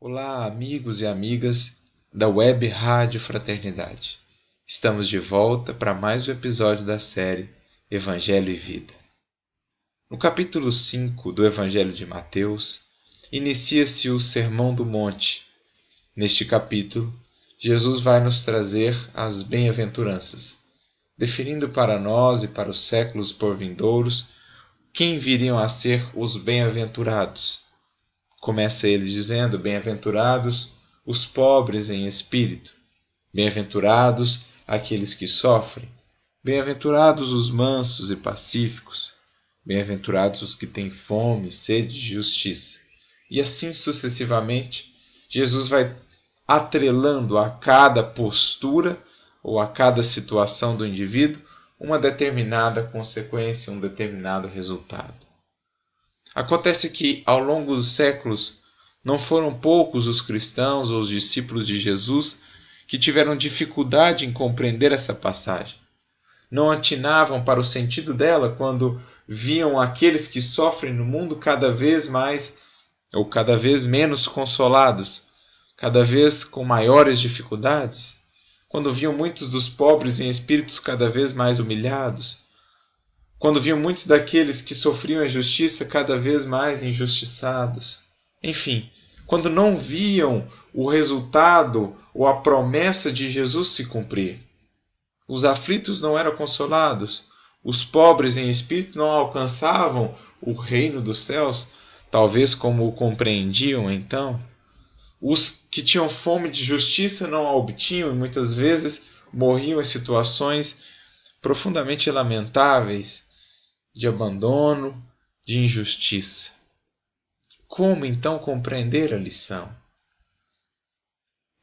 Olá, amigos e amigas da Web Rádio Fraternidade. Estamos de volta para mais um episódio da série Evangelho e Vida. No capítulo 5 do Evangelho de Mateus, inicia-se o Sermão do Monte. Neste capítulo, Jesus vai nos trazer as bem-aventuranças, definindo para nós e para os séculos por vindouros quem viriam a ser os bem-aventurados Começa ele dizendo: Bem-aventurados os pobres em espírito, bem-aventurados aqueles que sofrem, bem-aventurados os mansos e pacíficos, bem-aventurados os que têm fome sede de justiça. E assim sucessivamente, Jesus vai atrelando a cada postura ou a cada situação do indivíduo uma determinada consequência, um determinado resultado. Acontece que, ao longo dos séculos, não foram poucos os cristãos ou os discípulos de Jesus que tiveram dificuldade em compreender essa passagem. Não atinavam para o sentido dela quando viam aqueles que sofrem no mundo cada vez mais ou cada vez menos consolados, cada vez com maiores dificuldades, quando viam muitos dos pobres em espíritos cada vez mais humilhados, quando viam muitos daqueles que sofriam a injustiça cada vez mais injustiçados. Enfim, quando não viam o resultado ou a promessa de Jesus se cumprir. Os aflitos não eram consolados, os pobres em espírito não alcançavam o reino dos céus, talvez como o compreendiam então. Os que tinham fome de justiça não a obtinham e muitas vezes morriam em situações profundamente lamentáveis de abandono, de injustiça. Como então compreender a lição?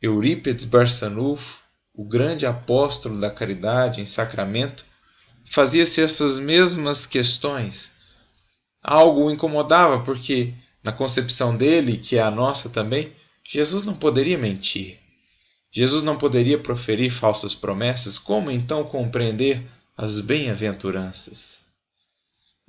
Eurípides Barçanufo, o grande apóstolo da caridade em sacramento, fazia-se essas mesmas questões. Algo o incomodava porque, na concepção dele, que é a nossa também, Jesus não poderia mentir. Jesus não poderia proferir falsas promessas. Como então compreender as bem-aventuranças?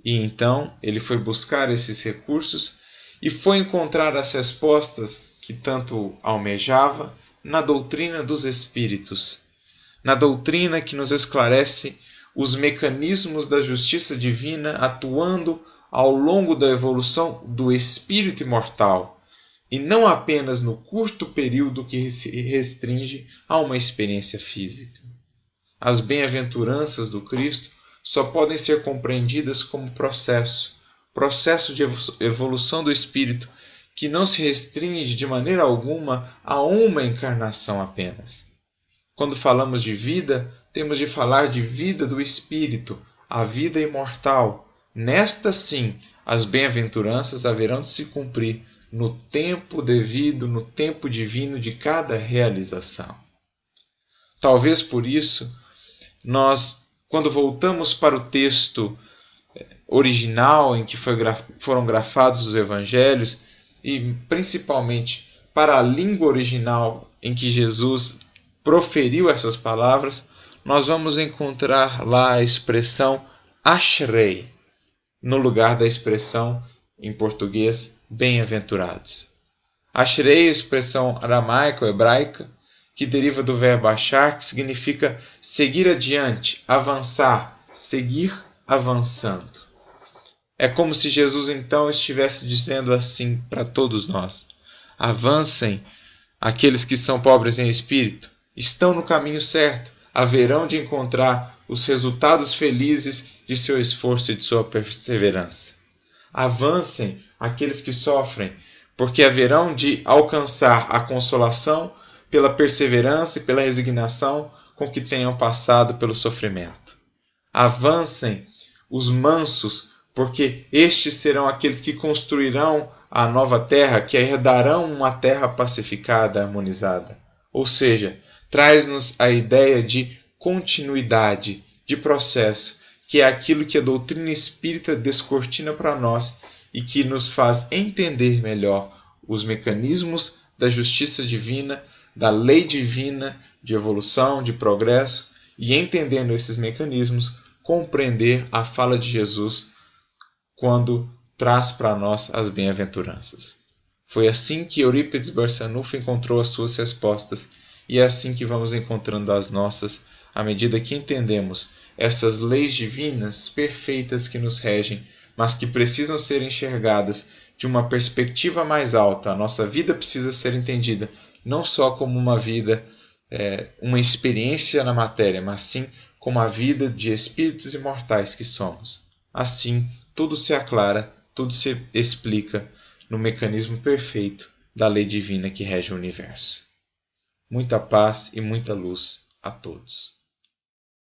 E então ele foi buscar esses recursos e foi encontrar as respostas que tanto almejava na doutrina dos Espíritos, na doutrina que nos esclarece os mecanismos da justiça divina atuando ao longo da evolução do espírito imortal, e não apenas no curto período que se restringe a uma experiência física. As bem-aventuranças do Cristo só podem ser compreendidas como processo, processo de evolução do espírito que não se restringe de maneira alguma a uma encarnação apenas. Quando falamos de vida, temos de falar de vida do espírito, a vida imortal. Nesta sim, as bem-aventuranças haverão de se cumprir no tempo devido, no tempo divino de cada realização. Talvez por isso nós quando voltamos para o texto eh, original em que foram grafados os evangelhos e principalmente para a língua original em que Jesus proferiu essas palavras, nós vamos encontrar lá a expressão ashrei no lugar da expressão em português bem-aventurados. Ashrei é expressão aramaica ou hebraica que deriva do verbo achar, que significa seguir adiante, avançar, seguir avançando. É como se Jesus então estivesse dizendo assim para todos nós: avancem aqueles que são pobres em espírito, estão no caminho certo, haverão de encontrar os resultados felizes de seu esforço e de sua perseverança. Avancem aqueles que sofrem, porque haverão de alcançar a consolação pela perseverança e pela resignação com que tenham passado pelo sofrimento. Avancem os mansos, porque estes serão aqueles que construirão a nova terra, que herdarão uma terra pacificada, harmonizada. Ou seja, traz-nos a ideia de continuidade, de processo, que é aquilo que a doutrina espírita descortina para nós e que nos faz entender melhor os mecanismos da justiça divina, da lei divina de evolução, de progresso, e entendendo esses mecanismos, compreender a fala de Jesus quando traz para nós as bem-aventuranças. Foi assim que Eurípides Barçanufo encontrou as suas respostas e é assim que vamos encontrando as nossas à medida que entendemos essas leis divinas perfeitas que nos regem, mas que precisam ser enxergadas de uma perspectiva mais alta. A nossa vida precisa ser entendida não só como uma vida, é, uma experiência na matéria, mas sim como a vida de espíritos imortais que somos. Assim, tudo se aclara, tudo se explica no mecanismo perfeito da lei divina que rege o universo. Muita paz e muita luz a todos.